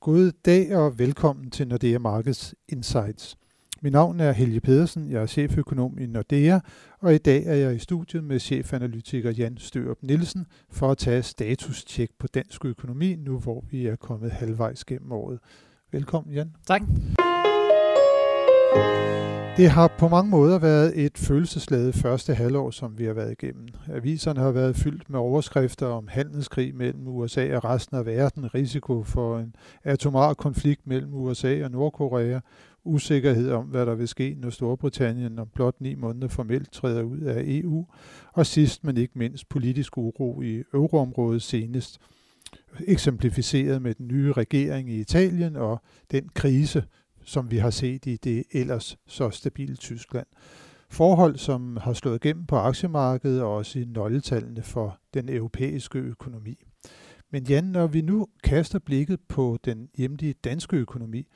God dag og velkommen til Nordea Markets Insights. Mit navn er Helge Pedersen, jeg er cheføkonom i Nordea, og i dag er jeg i studiet med chefanalytiker Jan Størup Nielsen for at tage status-tjek på dansk økonomi, nu hvor vi er kommet halvvejs gennem året. Velkommen Jan. Tak. Det har på mange måder været et følelsesladet første halvår, som vi har været igennem. Aviserne har været fyldt med overskrifter om handelskrig mellem USA og resten af verden, risiko for en atomar konflikt mellem USA og Nordkorea, usikkerhed om, hvad der vil ske, når Storbritannien om blot ni måneder formelt træder ud af EU, og sidst men ikke mindst politisk uro i euroområdet senest, eksemplificeret med den nye regering i Italien og den krise, som vi har set i det ellers så stabile Tyskland. Forhold, som har slået igennem på aktiemarkedet og også i nøgletallene for den europæiske økonomi. Men Jan, når vi nu kaster blikket på den hjemlige danske økonomi,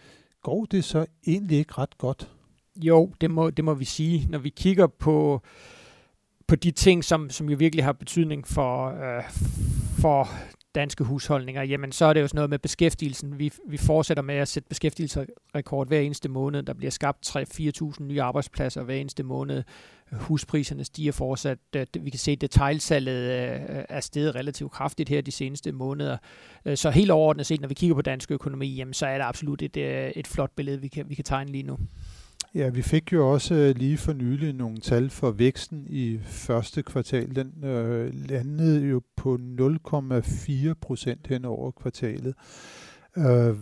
går det så egentlig ikke ret godt? Jo, det må, det må vi sige. Når vi kigger på, på de ting, som, som jo virkelig har betydning for, øh, for danske husholdninger, jamen så er det jo sådan noget med beskæftigelsen. Vi, vi fortsætter med at sætte beskæftigelsesrekord hver eneste måned. Der bliver skabt 3-4.000 nye arbejdspladser hver eneste måned. Huspriserne stiger fortsat. Vi kan se, at detailsalget øh, er steget relativt kraftigt her de seneste måneder. Øh, så helt overordnet set, når vi kigger på dansk økonomi, jamen så er det absolut et, øh, et flot billede, vi kan, vi kan tegne lige nu. Ja, vi fik jo også lige for nylig nogle tal for væksten i første kvartal. Den øh, landede jo på 0,4 procent hen over kvartalet. Øh,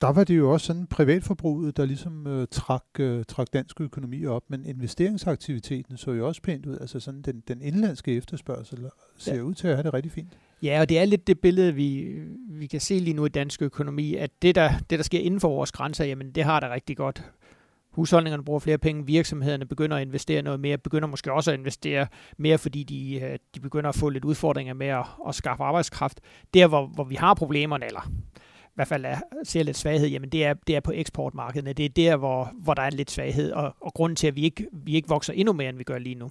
der var det jo også sådan privatforbruget, der ligesom øh, trak, øh, trak dansk økonomi op, men investeringsaktiviteten så jo også pænt ud. Altså sådan den, den indlandske efterspørgsel ser ja. ud til at have det rigtig fint. Ja, og det er lidt det billede, vi, vi kan se lige nu i dansk økonomi, at det der, det, der sker inden for vores grænser, jamen det har det rigtig godt husholdningerne bruger flere penge, virksomhederne begynder at investere noget mere, begynder måske også at investere mere, fordi de, øh, de begynder at få lidt udfordringer med at, at skaffe arbejdskraft. Der, hvor, hvor vi har problemerne, eller i hvert fald er, ser lidt svaghed, jamen det er, det er på eksportmarkederne. Det er der, hvor, hvor der er lidt svaghed, og, og grunden til, at vi ikke, vi ikke vokser endnu mere, end vi gør lige nu.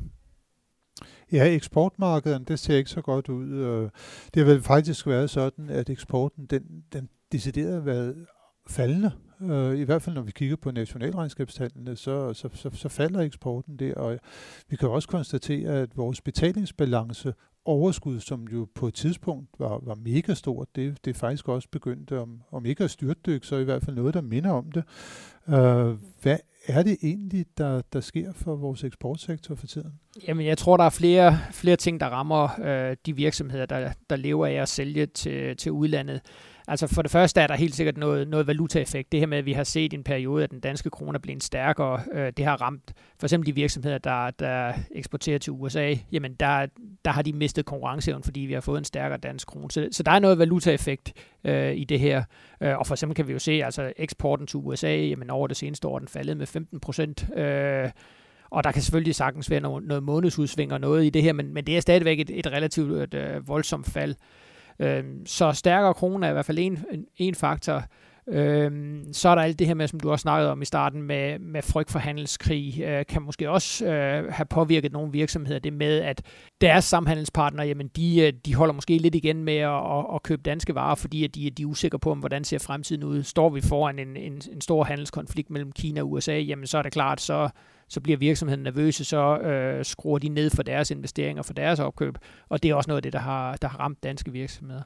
Ja, eksportmarkedet, det ser ikke så godt ud. Det har vel faktisk været sådan, at eksporten, den, den decideret har været faldende. Øh, I hvert fald når vi kigger på nationalregnskabstallene, så, så, så, så falder eksporten der, og vi kan også konstatere, at vores betalingsbalance overskud, som jo på et tidspunkt var, var mega stort, det, det er faktisk også begyndt, om, om ikke at styrtdykke, så i hvert fald noget, der minder om det. Øh, hvad er det egentlig, der, der sker for vores eksportsektor for tiden? Jamen, jeg tror, der er flere, flere ting, der rammer øh, de virksomheder, der, der lever af at sælge til, til udlandet. Altså for det første er der helt sikkert noget, noget valutaeffekt. Det her med, at vi har set i en periode, at den danske krone er blevet stærkere, øh, det har ramt for eksempel de virksomheder, der, der eksporterer til USA. Jamen der, der har de mistet konkurrenceevnen, fordi vi har fået en stærkere dansk krone. Så, så der er noget valutaeffekt øh, i det her. Øh, og for eksempel kan vi jo se, altså eksporten til USA, jamen over det seneste år, den faldet med 15 procent. Øh, og der kan selvfølgelig sagtens være noget, noget månedsudsving og noget i det her, men, men det er stadigvæk et, et relativt et, øh, voldsomt fald. Øh, så stærkere krone er i hvert fald en, en faktor. Øhm, så er der alt det her med, som du også snakkede om i starten, med, med frygt for handelskrig, øh, kan måske også øh, have påvirket nogle virksomheder. Det med, at deres samhandelspartnere, jamen de, øh, de holder måske lidt igen med at, at, at købe danske varer, fordi at de, de er usikre på, om hvordan ser fremtiden ud. Står vi foran en, en, en stor handelskonflikt mellem Kina og USA, jamen så er det klart, så, så bliver virksomheden nervøse, så øh, skruer de ned for deres investeringer, for deres opkøb, og det er også noget af det, der har, der har ramt danske virksomheder.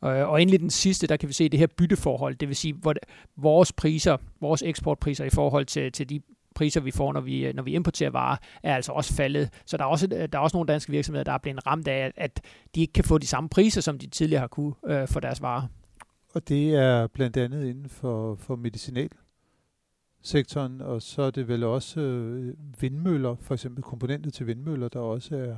Og, og endelig den sidste, der kan vi se det her bytteforhold, det vil sige, hvor vores priser, vores eksportpriser i forhold til, til de priser, vi får, når vi, når vi importerer varer, er altså også faldet. Så der er også, der er også nogle danske virksomheder, der er blevet ramt af, at de ikke kan få de samme priser, som de tidligere har kunne øh, for deres varer. Og det er blandt andet inden for, for medicinal sektoren, og så er det vel også øh, vindmøller, for eksempel komponenter til vindmøller, der også er,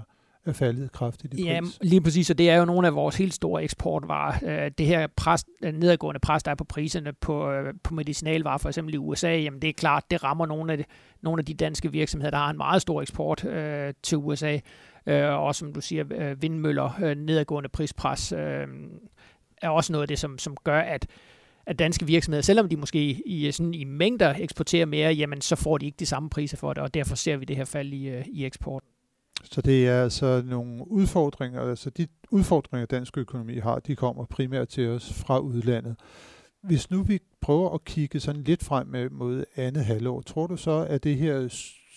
er faldet kraftigt i pris. Ja, lige præcis, og det er jo nogle af vores helt store eksportvarer. Øh, det her pres, nedadgående pres, der er på priserne på, øh, på medicinalvarer, for eksempel i USA, jamen det er klart, det rammer nogle af de, nogle af de danske virksomheder, der har en meget stor eksport øh, til USA. Øh, og som du siger, øh, vindmøller, øh, nedadgående prispres, øh, er også noget af det, som, som gør, at at danske virksomheder, selvom de måske i, sådan, i mængder eksporterer mere, jamen så får de ikke de samme priser for det, og derfor ser vi det her fald i, øh, i eksporten. Så det er altså nogle udfordringer, altså de udfordringer, dansk økonomi har, de kommer primært til os fra udlandet. hvis nu vi prøver at kigge sådan lidt frem mod andet halvår, tror du så, at det her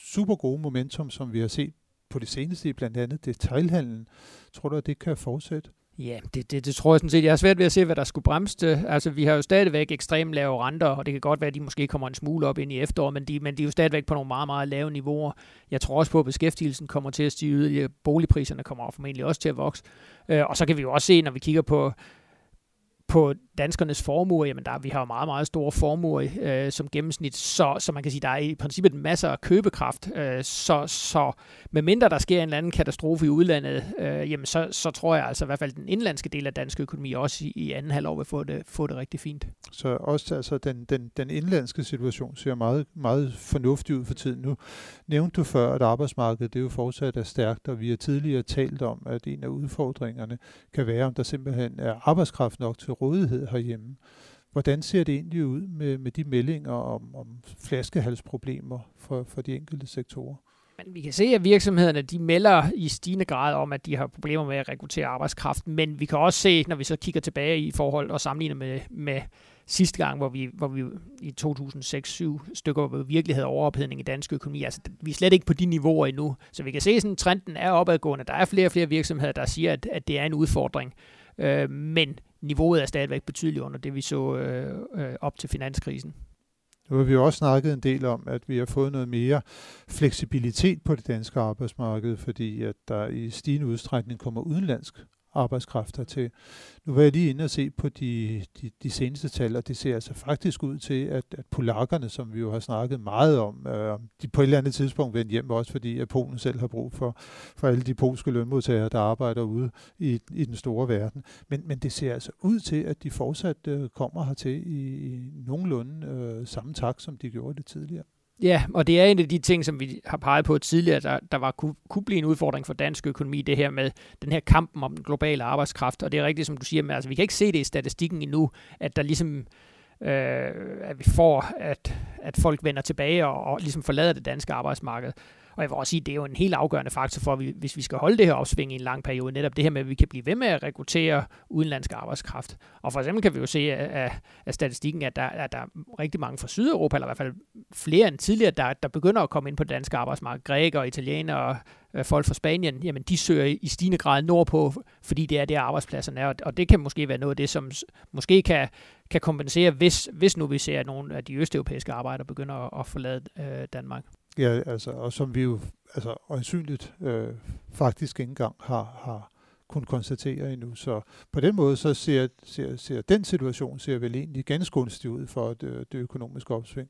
super gode momentum, som vi har set på det seneste, blandt andet detailhandlen, tror du, at det kan fortsætte? Ja, det, det, det tror jeg sådan set. Jeg har svært ved at se, hvad der skulle bremse det. Altså, vi har jo stadigvæk ekstremt lave renter, og det kan godt være, at de måske kommer en smule op ind i efteråret, men de, men de er jo stadigvæk på nogle meget, meget lave niveauer. Jeg tror også på, at beskæftigelsen kommer til at stige yderligere. Boligpriserne kommer formentlig også til at vokse. Øh, og så kan vi jo også se, når vi kigger på på danskernes formuer, jamen der, vi har jo meget, meget store formuer øh, som gennemsnit, så, så man kan sige, der er i princippet masser af købekraft. Øh, så, så medmindre der sker en eller anden katastrofe i udlandet, øh, jamen så, så tror jeg altså i hvert fald den indlandske del af dansk økonomi også i, i anden halvår vil få det, få det rigtig fint. Så også altså den, den, den indlandske situation ser meget, meget fornuftig ud for tiden. Nu nævnte du før, at arbejdsmarkedet det er jo fortsat er stærkt, og vi har tidligere talt om, at en af udfordringerne kan være, om der simpelthen er arbejdskraft nok til rådighed herhjemme. Hvordan ser det egentlig ud med, med de meldinger om, om flaskehalsproblemer for, for de enkelte sektorer? Men vi kan se, at virksomhederne de melder i stigende grad om, at de har problemer med at rekruttere arbejdskraft. Men vi kan også se, når vi så kigger tilbage i forhold og sammenligner med, med sidste gang, hvor vi, hvor vi i 2006-7 stykker hvor virkelig havde overophedning i dansk økonomi. Altså, vi er slet ikke på de niveauer endnu. Så vi kan se, at trenden er opadgående. Der er flere og flere virksomheder, der siger, at, at det er en udfordring. Øh, men niveauet er stadigvæk betydeligt under det, vi så øh, øh, op til finanskrisen. Nu har vi jo også snakket en del om, at vi har fået noget mere fleksibilitet på det danske arbejdsmarked, fordi at der i stigende udstrækning kommer udenlandsk arbejdskraft til. Nu var jeg lige inde og se på de, de, de seneste tal, og det ser altså faktisk ud til, at, at polakkerne, som vi jo har snakket meget om, øh, de på et eller andet tidspunkt vendte hjem også, fordi at Polen selv har brug for, for alle de polske lønmodtagere, der arbejder ude i, i den store verden. Men, men det ser altså ud til, at de fortsat øh, kommer hertil i, i nogenlunde øh, samme takt, som de gjorde det tidligere. Ja, og det er en af de ting, som vi har peget på tidligere, der, der var, kunne, kunne blive en udfordring for dansk økonomi, det her med den her kampen om den globale arbejdskraft. Og det er rigtigt, som du siger, men altså, vi kan ikke se det i statistikken endnu, at der ligesom øh, at vi får, at, at folk vender tilbage og, og ligesom forlader det danske arbejdsmarked. Og jeg vil også sige, at det er jo en helt afgørende faktor for, vi, hvis vi skal holde det her opsving i en lang periode, netop det her med, at vi kan blive ved med at rekruttere udenlandsk arbejdskraft. Og for eksempel kan vi jo se af, af statistikken, at der, at der er rigtig mange fra Sydeuropa, eller i hvert fald flere end tidligere, der, der begynder at komme ind på det danske arbejdsmarked. Grækere, italienere, øh, folk fra Spanien, jamen de søger i stigende grad nordpå, fordi det er der arbejdspladserne er, og det kan måske være noget af det, som måske kan, kan kompensere, hvis, hvis nu vi ser, at nogle af de østeuropæiske arbejdere begynder at, at forlade øh, Danmark. Ja, altså, og som vi jo altså, øjensynligt øh, faktisk ikke engang har, har kunnet konstatere endnu. Så på den måde så ser, ser, ser den situation ser vel egentlig ganske gunstig ud for det, det økonomiske opsving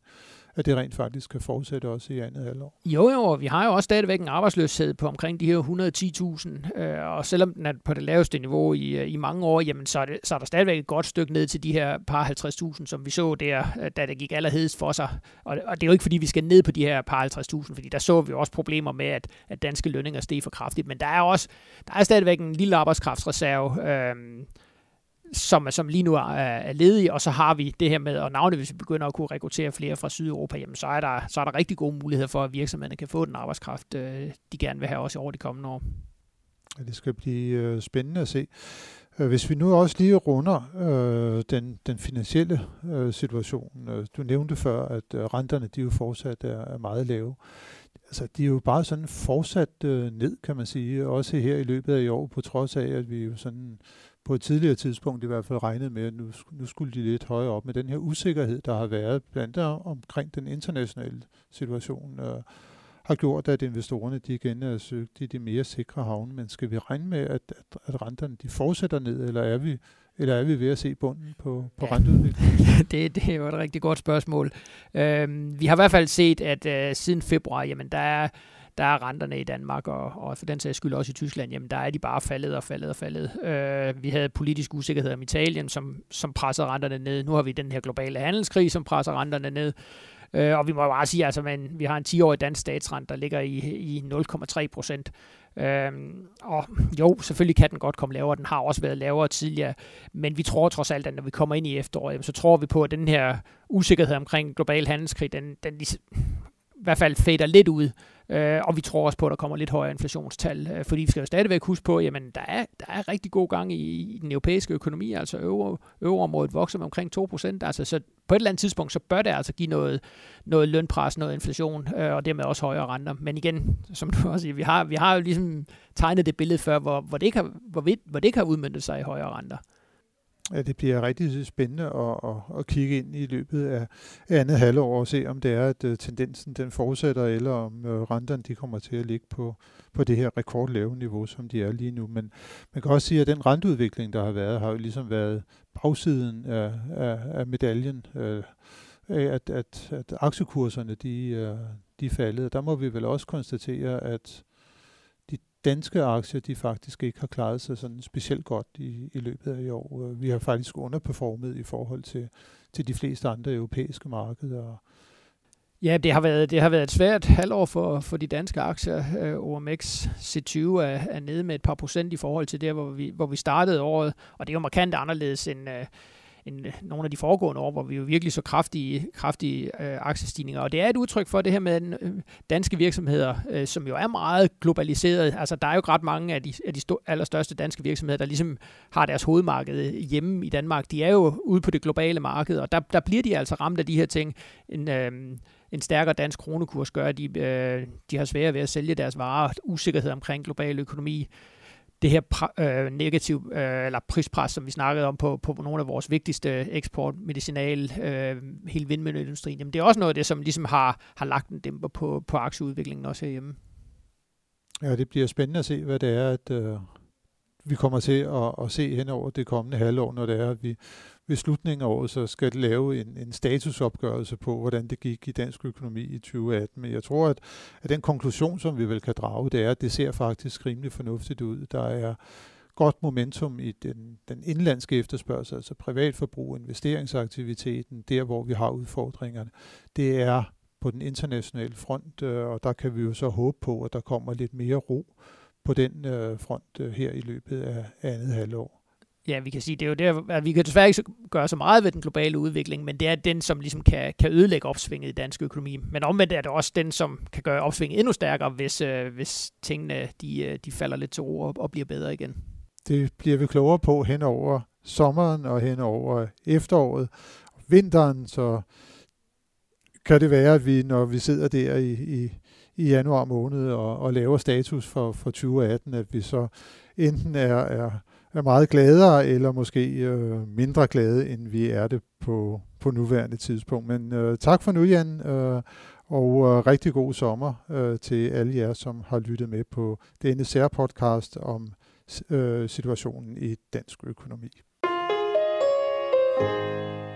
at det rent faktisk kan fortsætte også i andet halvår. Jo, jo, vi har jo også stadigvæk en arbejdsløshed på omkring de her 110.000, øh, og selvom den er på det laveste niveau i, øh, i mange år, jamen så er, det, så er der stadigvæk et godt stykke ned til de her par 50.000, som vi så der, øh, da det gik allerhedest for sig. Og, og det er jo ikke, fordi vi skal ned på de her par 50.000, fordi der så vi også problemer med, at, at danske lønninger steg for kraftigt, men der er også der er stadigvæk en lille arbejdskraftsreserve, øh, som, som lige nu er, er ledige, og så har vi det her med, og navnet, hvis vi begynder at kunne rekruttere flere fra Sydeuropa, jamen så er der, så er der rigtig gode muligheder for, at virksomhederne kan få den arbejdskraft, øh, de gerne vil have også over de kommende år. Ja, det skal blive øh, spændende at se. Øh, hvis vi nu også lige runder øh, den, den finansielle øh, situation. Øh, du nævnte før, at øh, renterne de jo fortsat er, er meget lave. Altså, de er jo bare sådan fortsat øh, ned, kan man sige, også her i løbet af i år, på trods af, at vi jo sådan på et tidligere tidspunkt i hvert fald regnet med, at nu, nu skulle de lidt højere op med den her usikkerhed, der har været blandt andet omkring den internationale situation, øh, har gjort, at investorerne de igen er søgt i de mere sikre havne. Men skal vi regne med, at, at, at renterne de fortsætter ned, eller er vi eller er vi ved at se bunden på, på ja. renteudviklingen? det, det er jo et rigtig godt spørgsmål. Øhm, vi har i hvert fald set, at øh, siden februar, jamen der er der er renterne i Danmark, og, og for den sags skyld også i Tyskland, jamen der er de bare faldet og faldet og faldet. Øh, vi havde politisk usikkerhed om Italien, som, som pressede renterne ned. Nu har vi den her globale handelskrig, som presser renterne ned. Øh, og vi må bare sige, altså, man, vi har en 10-årig dansk statsrente, der ligger i, i 0,3 procent. Øhm, og jo, selvfølgelig kan den godt komme lavere. Den har også været lavere tidligere. Men vi tror trods alt, at når vi kommer ind i efteråret, så tror vi på, at den her usikkerhed omkring global handelskrig, den, den ligesom, i hvert fald fader lidt ud Øh, og vi tror også på, at der kommer lidt højere inflationstal, øh, fordi vi skal jo stadigvæk huske på, at der er, der er rigtig god gang i, i den europæiske økonomi, altså øvre, øvreområdet vokser med omkring 2%, altså så på et eller andet tidspunkt, så bør det altså give noget, noget lønpres, noget inflation, øh, og dermed også højere renter. Men igen, som du også siger, vi har, vi har jo ligesom tegnet det billede før, hvor, hvor, det, ikke har, hvor, hvor det ikke har udmyndtet sig i højere renter at det bliver rigtig spændende at, at, at kigge ind i løbet af andet halvår og se, om det er, at øh, tendensen den fortsætter, eller om øh, renterne de kommer til at ligge på, på det her rekordlave niveau, som de er lige nu. Men man kan også sige, at den renteudvikling, der har været, har jo ligesom været bagsiden af, af, af medaljen, øh, at, at, at aktiekurserne de, øh, de er faldet. Der må vi vel også konstatere, at danske aktier, de faktisk ikke har klaret sig sådan specielt godt i, i løbet af i år. Øh, vi har faktisk underperformet i forhold til, til de fleste andre europæiske markeder. Ja, det har været, det har været et svært halvår for, for de danske aktier. Øh, OMX C20 er, er nede med et par procent i forhold til der, hvor vi, hvor vi startede året, og det er jo markant anderledes end, øh, end nogle af de foregående år, hvor vi jo virkelig så kraftige, kraftige øh, aktiestigninger. Og det er et udtryk for det her med øh, danske virksomheder, øh, som jo er meget globaliseret. Altså, der er jo ret mange af de, af de sto- allerstørste danske virksomheder, der ligesom har deres hovedmarked hjemme i Danmark. De er jo ude på det globale marked, og der, der bliver de altså ramt af de her ting. En, øh, en stærkere dansk kronekurs gør, at de, øh, de har svære ved at sælge deres varer, usikkerhed omkring global økonomi det her øh, negativ øh, eller prispres, som vi snakkede om på, på nogle af vores vigtigste eksport, medicinal, øh, hele vindmølleindustrien, jamen det er også noget af det, som ligesom har, har lagt en dæmper på, på aktieudviklingen også herhjemme. Ja, det bliver spændende at se, hvad det er, at øh, vi kommer til at, at se hen over det kommende halvår, når det er, at vi ved slutningen af året, så skal det lave en, en statusopgørelse på, hvordan det gik i dansk økonomi i 2018. Men jeg tror, at, at den konklusion, som vi vel kan drage, det er, at det ser faktisk rimelig fornuftigt ud. Der er godt momentum i den, den indlandske efterspørgsel, altså privatforbrug, investeringsaktiviteten, der hvor vi har udfordringerne. Det er på den internationale front, øh, og der kan vi jo så håbe på, at der kommer lidt mere ro på den øh, front øh, her i løbet af andet halvår. Ja, vi kan sige, det er jo der, at vi kan desværre ikke gøre så meget ved den globale udvikling, men det er den, som ligesom kan, kan ødelægge opsvinget i dansk økonomi. Men omvendt er det også den, som kan gøre opsvinget endnu stærkere, hvis, øh, hvis tingene de, øh, de falder lidt til ro og, og bliver bedre igen. Det bliver vi klogere på hen over sommeren og hen over efteråret og vinteren, så kan det være, at vi, når vi sidder der i, i, i januar måned og, og laver status for, for 2018, at vi så enten er, er er meget gladere, eller måske øh, mindre glade, end vi er det på, på nuværende tidspunkt. Men øh, tak for nu, Jan, øh, og øh, rigtig god sommer øh, til alle jer, som har lyttet med på denne særpodcast om øh, situationen i dansk økonomi. thank you